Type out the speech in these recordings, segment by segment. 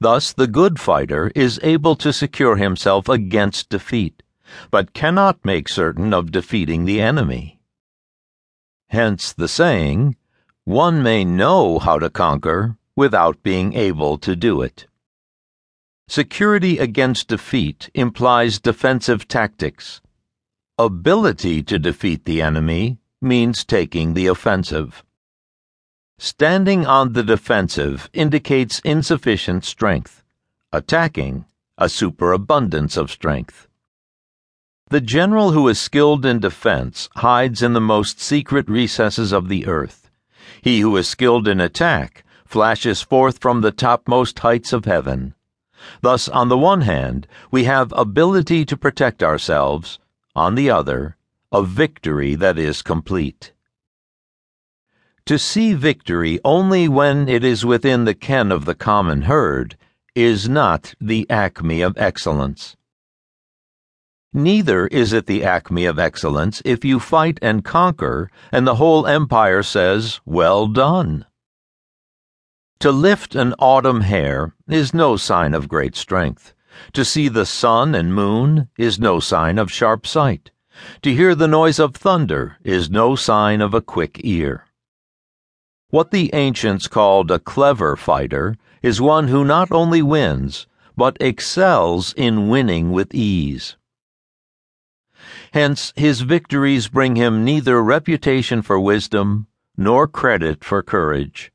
Thus, the good fighter is able to secure himself against defeat, but cannot make certain of defeating the enemy. Hence the saying, one may know how to conquer without being able to do it. Security against defeat implies defensive tactics. Ability to defeat the enemy means taking the offensive. Standing on the defensive indicates insufficient strength. Attacking, a superabundance of strength. The general who is skilled in defense hides in the most secret recesses of the earth. He who is skilled in attack flashes forth from the topmost heights of heaven. Thus, on the one hand, we have ability to protect ourselves, on the other, a victory that is complete. To see victory only when it is within the ken of the common herd is not the acme of excellence. Neither is it the acme of excellence if you fight and conquer and the whole empire says, Well done. To lift an autumn hair is no sign of great strength. To see the sun and moon is no sign of sharp sight. To hear the noise of thunder is no sign of a quick ear. What the ancients called a clever fighter is one who not only wins, but excels in winning with ease. Hence, his victories bring him neither reputation for wisdom nor credit for courage.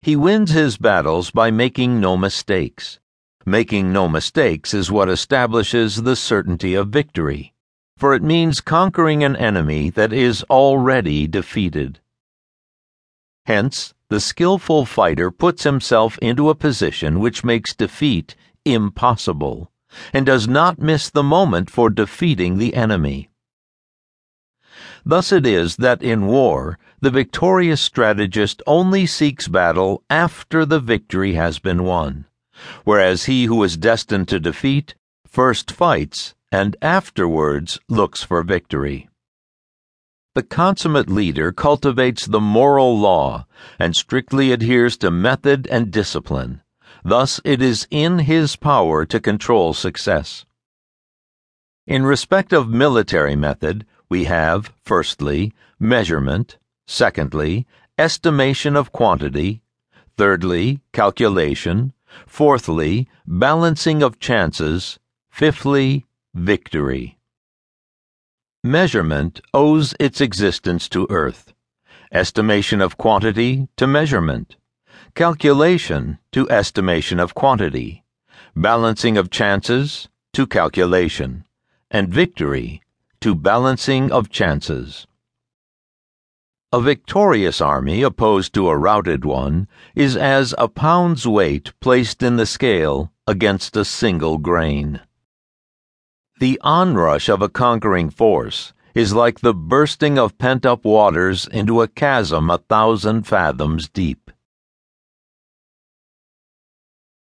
He wins his battles by making no mistakes. Making no mistakes is what establishes the certainty of victory, for it means conquering an enemy that is already defeated. Hence, the skillful fighter puts himself into a position which makes defeat impossible, and does not miss the moment for defeating the enemy. Thus it is that in war, the victorious strategist only seeks battle after the victory has been won, whereas he who is destined to defeat first fights and afterwards looks for victory. The consummate leader cultivates the moral law and strictly adheres to method and discipline. Thus, it is in his power to control success. In respect of military method, we have, firstly, measurement, secondly, estimation of quantity, thirdly, calculation, fourthly, balancing of chances, fifthly, victory. Measurement owes its existence to earth, estimation of quantity to measurement, calculation to estimation of quantity, balancing of chances to calculation, and victory to balancing of chances. A victorious army opposed to a routed one is as a pound's weight placed in the scale against a single grain. The onrush of a conquering force is like the bursting of pent up waters into a chasm a thousand fathoms deep.